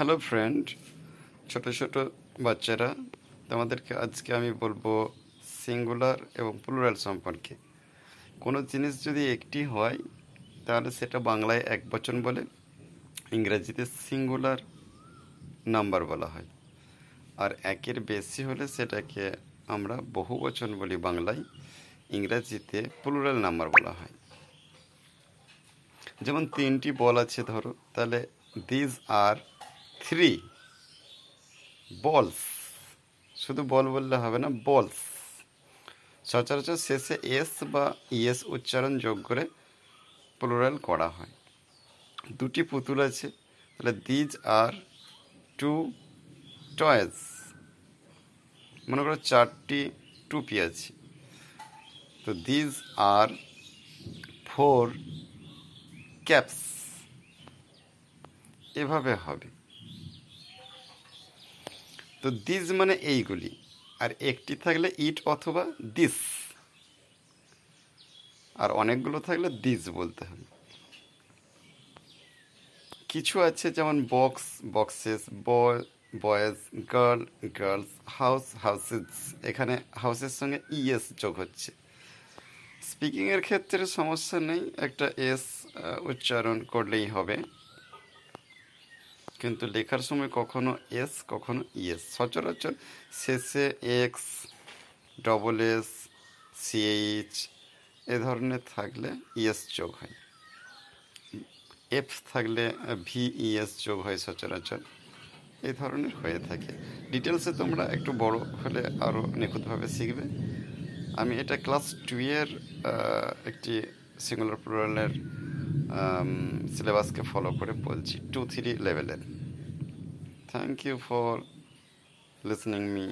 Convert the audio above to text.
Hello friend ছোট ছোট বাচ্চারা, তোমাদেরকে আজকে আমি বলব সিঙ্গুলার এবং প্লুরাল সম্পর্কে। কোনো জিনিস যদি একটি হয়, তাহলে সেটা বাংলায় এক বচন বলে, ইংরেজিতে সিঙ্গুলার নাম্বার বলা হয়। আর একের বেশি হলে সেটাকে আমরা বহু বচন বলি বাংলায়, ইংরেজিতে প্লুরাল নাম্বার বলা হয়। যেমন তিনটি বল আছে ধরো, তাহলে দিজ আর থ্রি। বলস। শুধু বল বললে হবে না, বলস। সচরাচর শেষে এস বা ইএস উচ্চারণ যোগ করে প্লোরাল করা হয়। দুটি পুতুল আছে, তাহলে দিজ আর টু টয়েস মনে করো চারটি টুপি আছে। তো দিজ আর ফোর ক্যাপস এভাবে হবে। তো দিস মানে এইগুলি। আর একটি থাকলে ইট অথবা দিস আর অনেকগুলো থাকলে দিস বলতে হবে। কিছু আছে যেমন box boxes boy boys girl girls house houses এখানে হাউসের সঙ্গে ইএস যোগ হচ্ছে। স্পিকিংয়ের ক্ষেত্রে সমস্যা নেই। একটা এস উচ্চারণ করলেই হবে। কিন্তু লেখার সময় কখনো এস কখনো ইএস সচরাচর শেষে X double S C H এ ধরনের থাকলে ইএস যোগ হয়। এফ থাকলে ভি ইএস যোগ হয় সচরাচর। এই ধরনের হয়ে থাকে। ডিটেলসে তোমরা একটু বড় হলে আরও নিখুঁতভাবে শিখবে। আমি এটা ক্লাস টুয়ের একটি সিঙ্গুলার প্লুরালের সিলেবাসকে ফলো করে বলছি টু থ্রি লেভেলের thank you for listening me